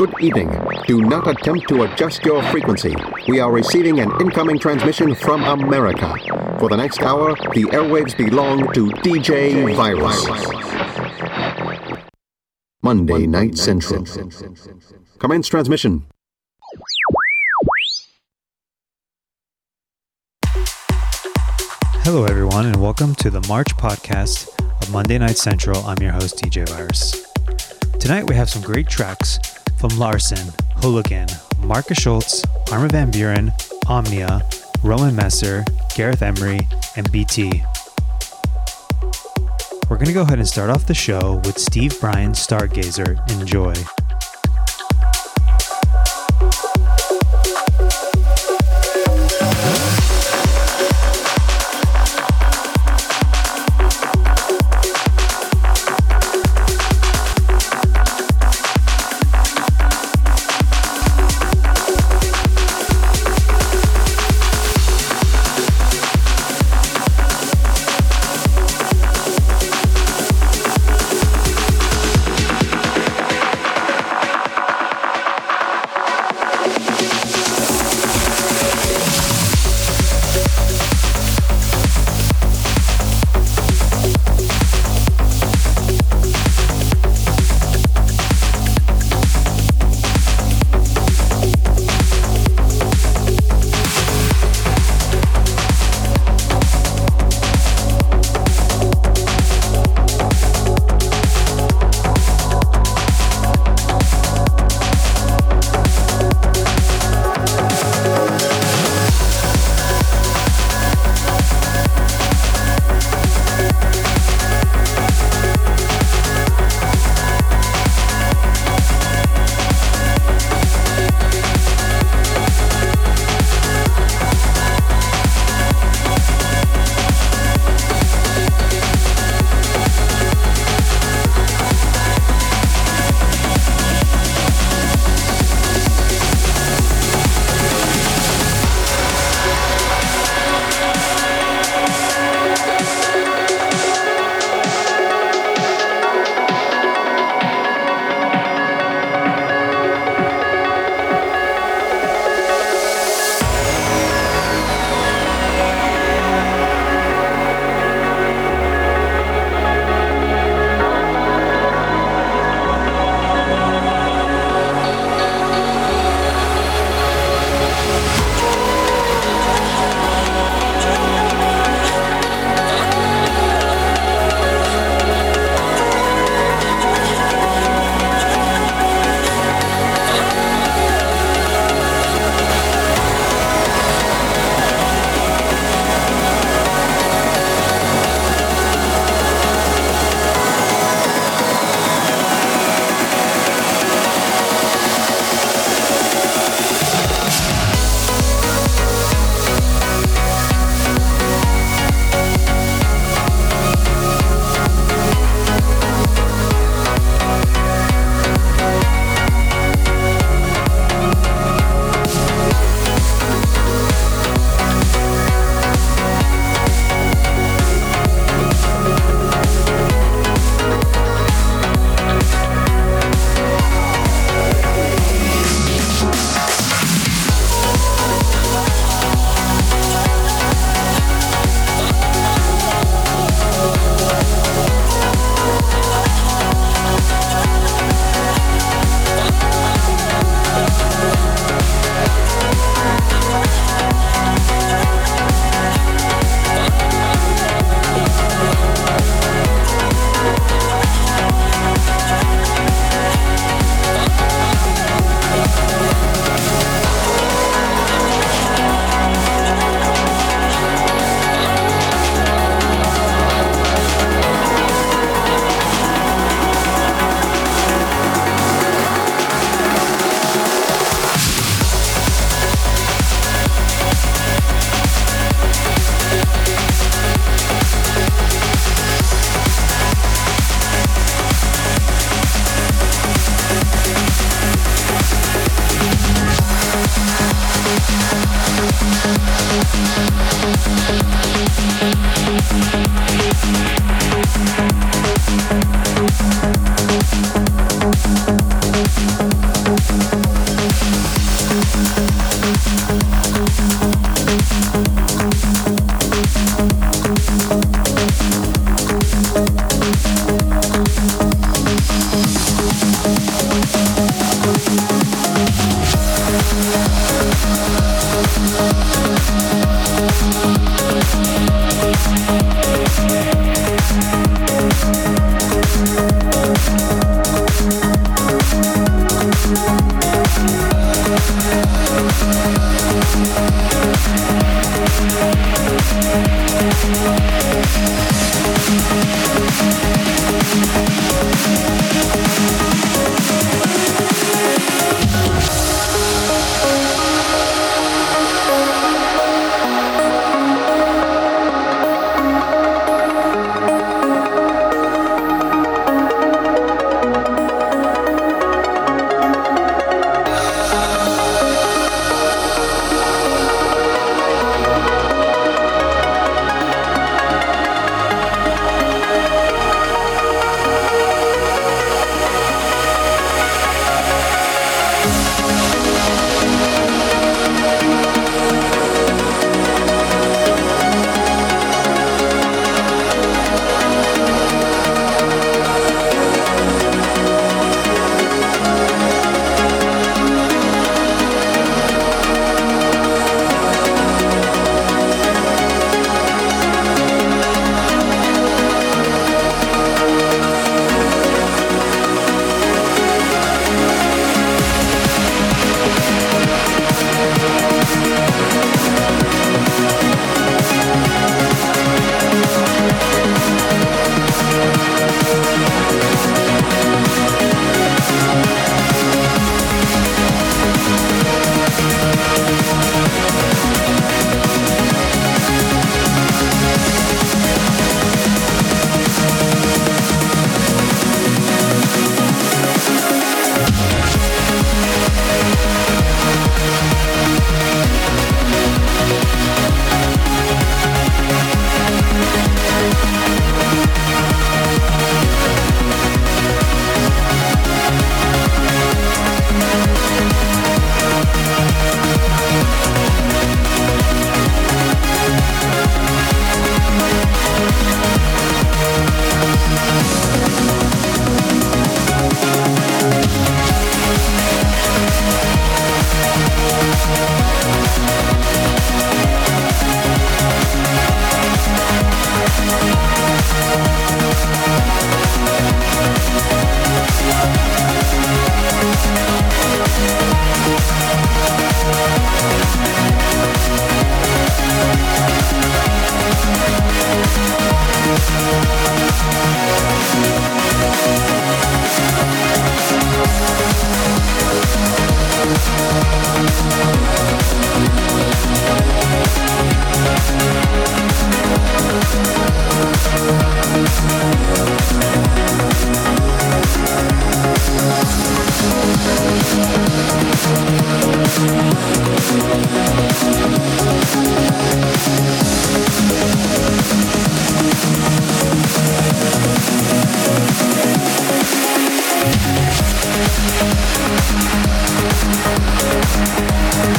Good evening. Do not attempt to adjust your frequency. We are receiving an incoming transmission from America. For the next hour, the airwaves belong to DJ Virus. Monday Night Central. Commence transmission. Hello, everyone, and welcome to the March podcast of Monday Night Central. I'm your host, DJ Virus. Tonight, we have some great tracks from Larsson, Hooligan, Markus Schulz, Armin van Buuren, Omnia, Roman Messer, Gareth Emery, and BT. We're going to go ahead and start off the show with Steve Brian Stargazer. Enjoy.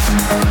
Your mind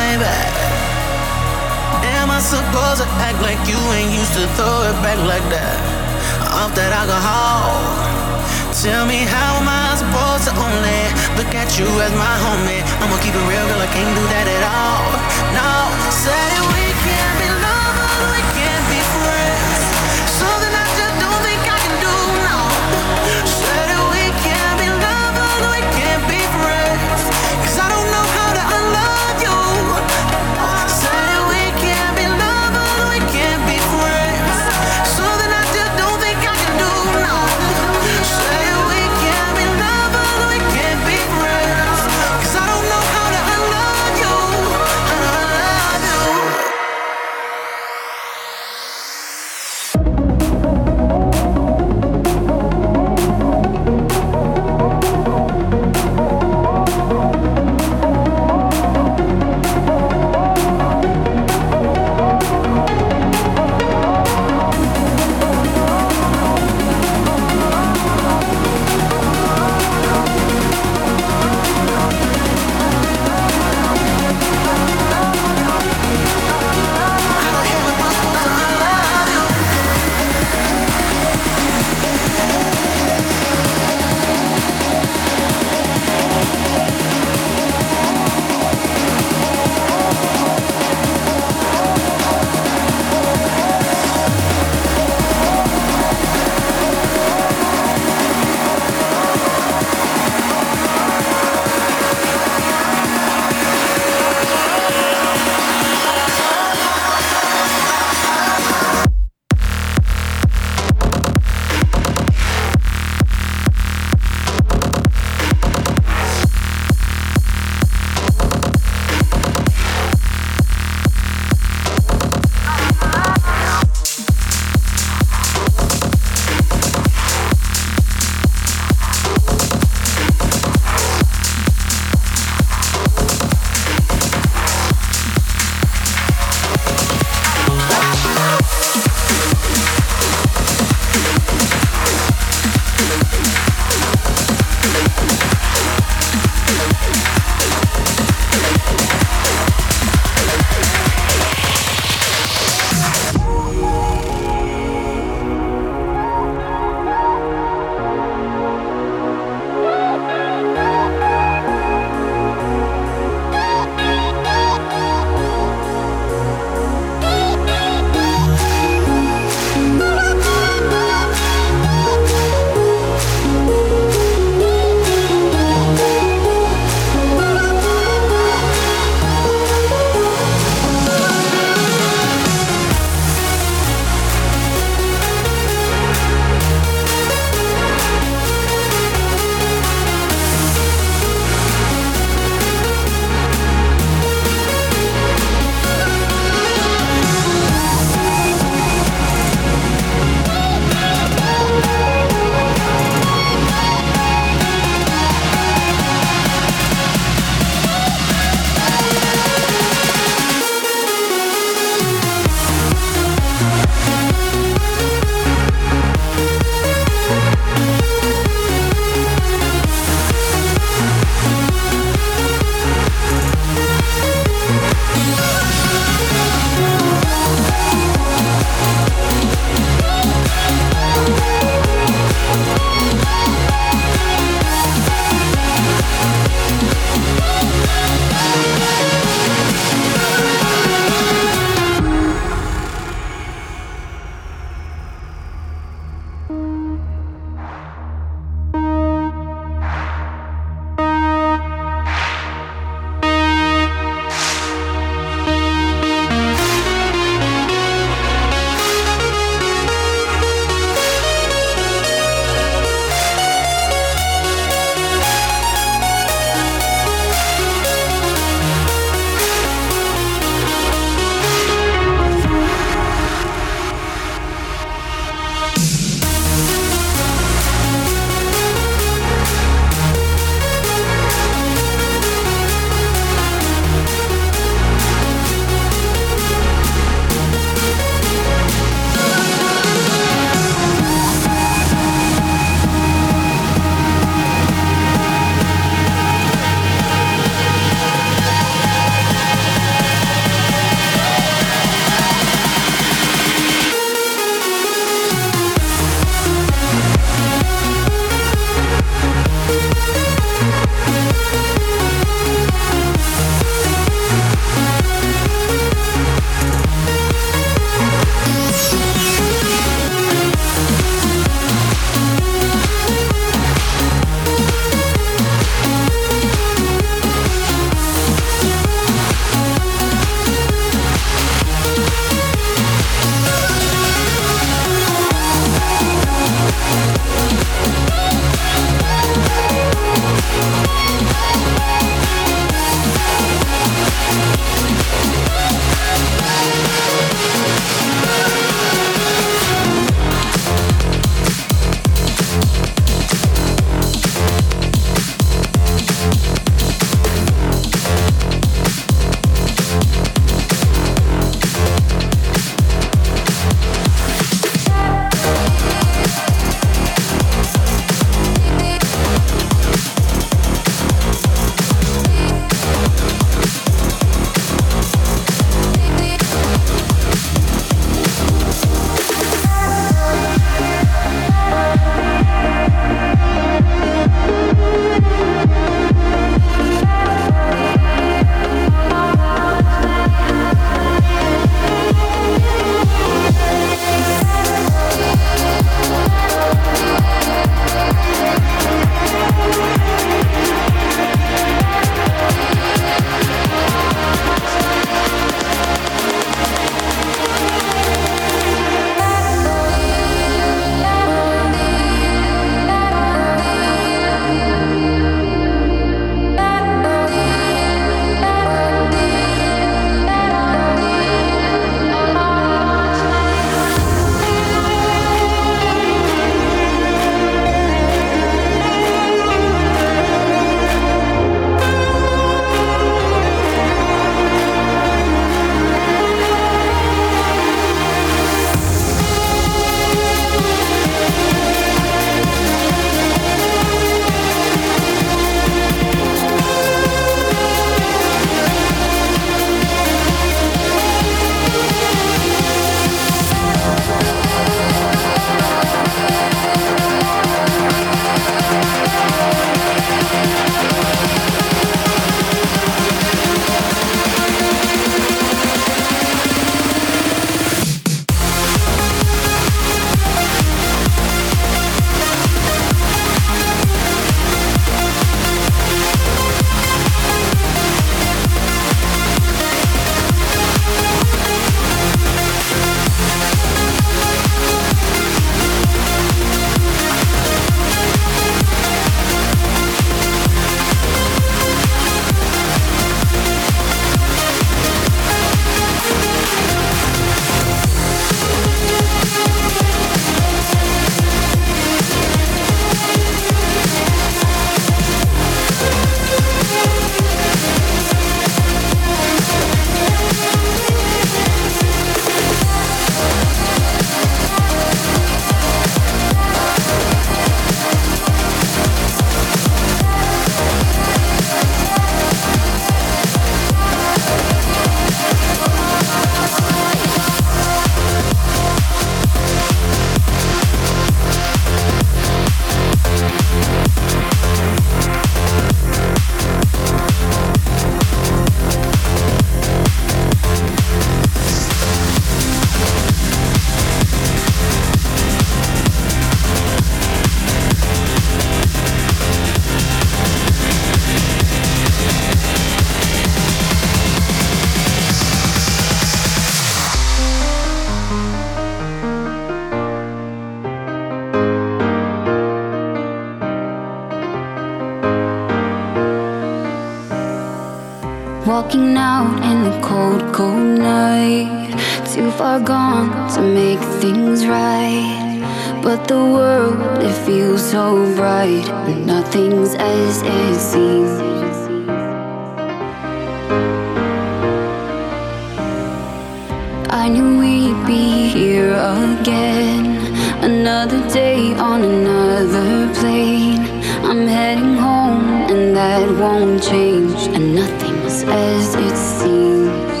day on another plane. I'm heading home, and that won't change. And nothing's as it seems.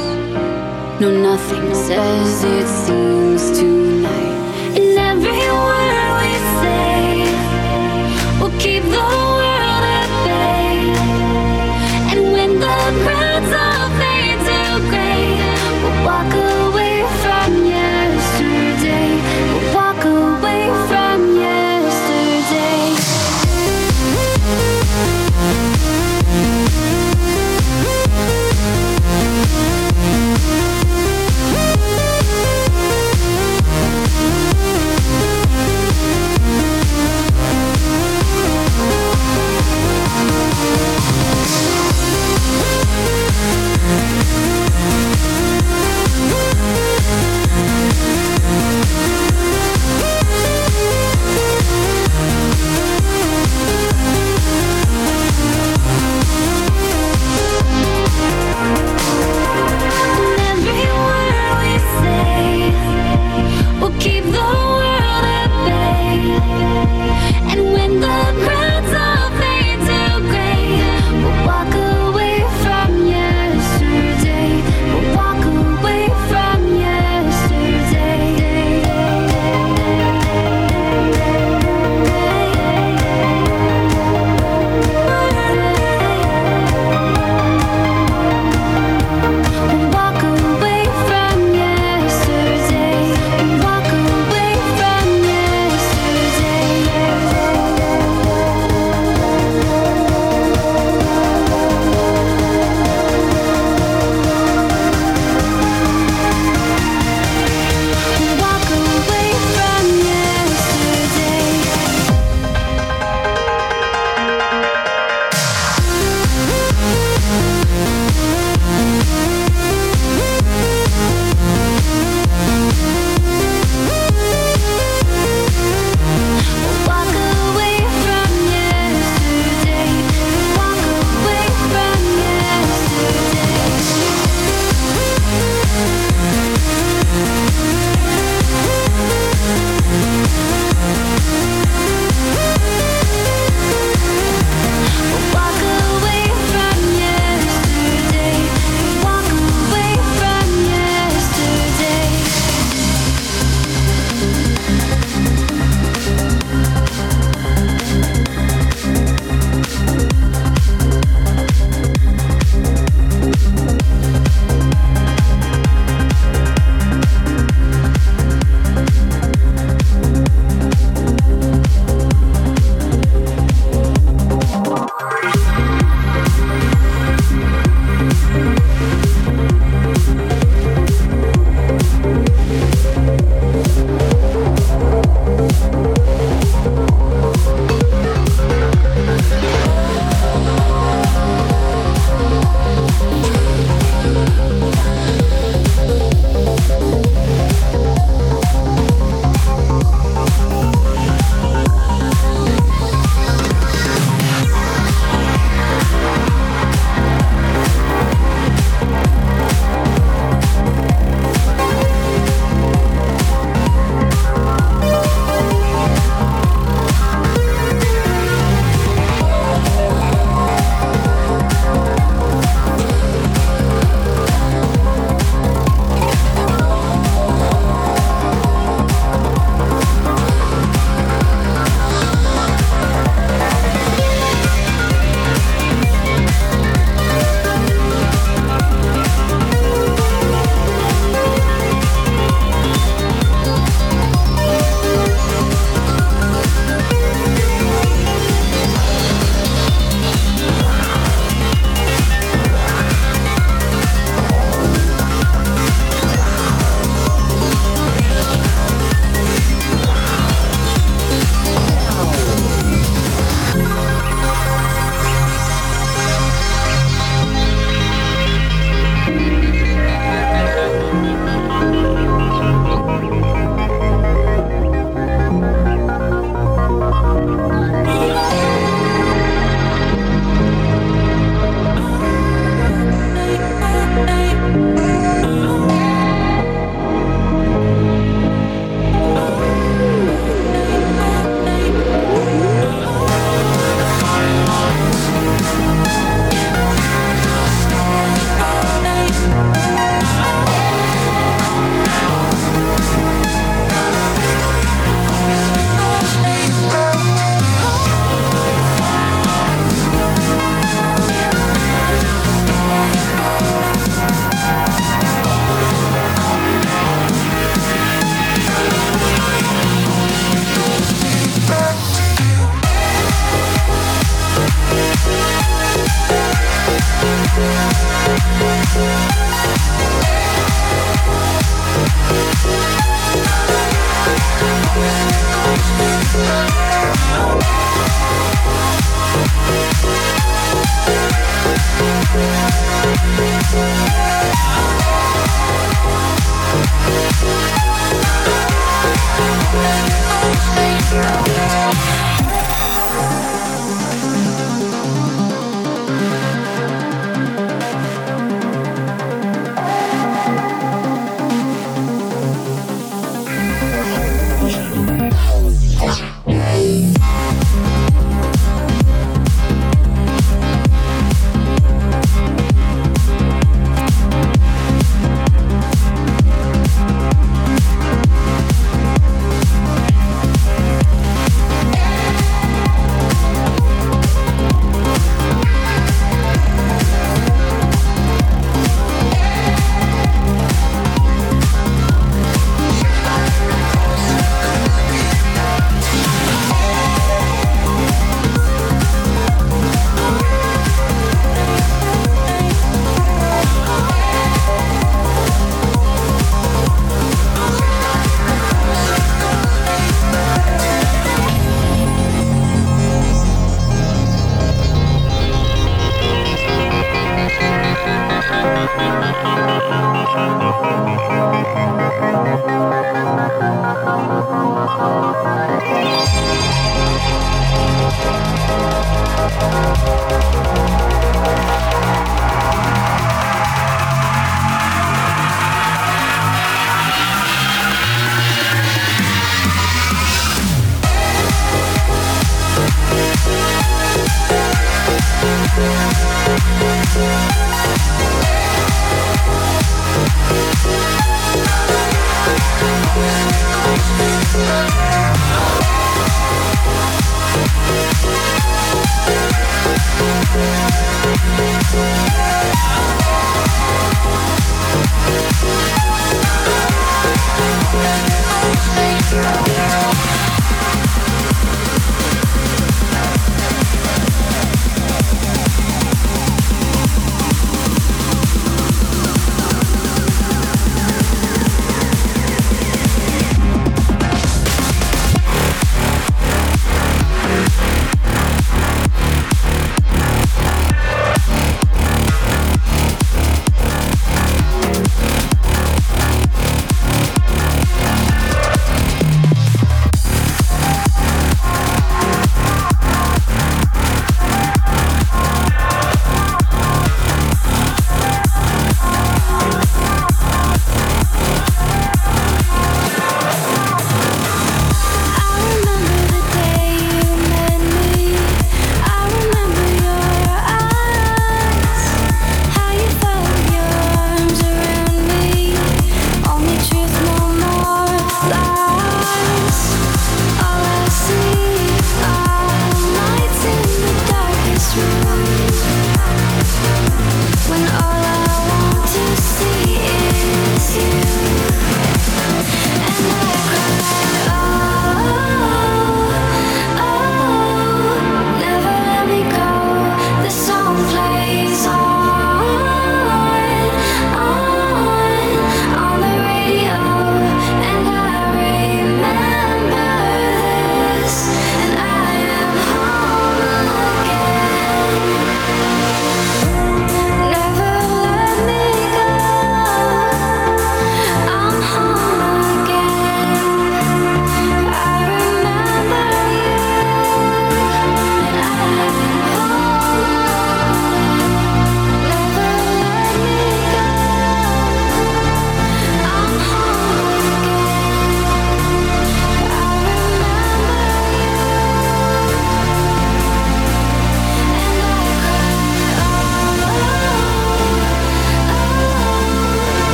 No, nothing's as it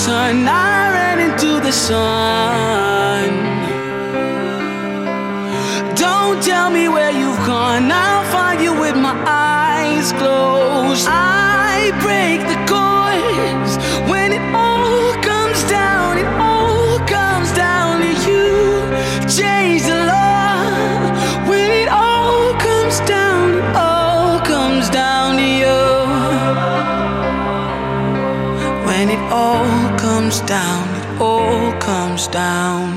sun, I ran into the sun. Down.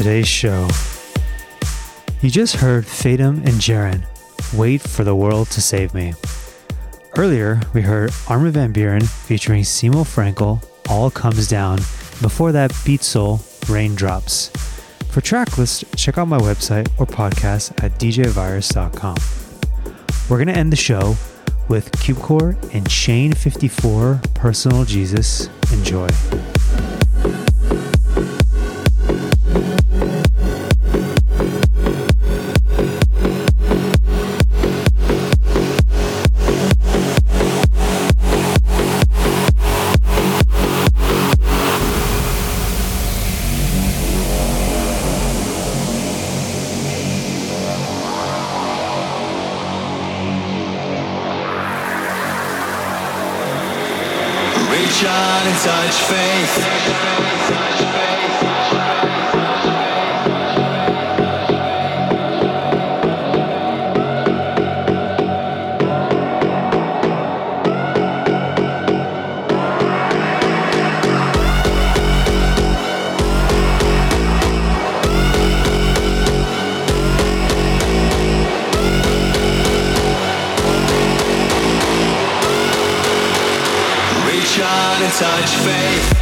Today's show. You just heard Fatum and Jaren, Wait for the World to Save Me. Earlier, we heard Armin Van Buuren featuring Cimo Frankel, All Comes Down. Before that, Beatsole, Raindrops. For track list, check out my website or podcast at djvirus.com. We're going to end the show with Cubicore and Shane 54 Personal Jesus. Enjoy. Touch faith. Touch faith.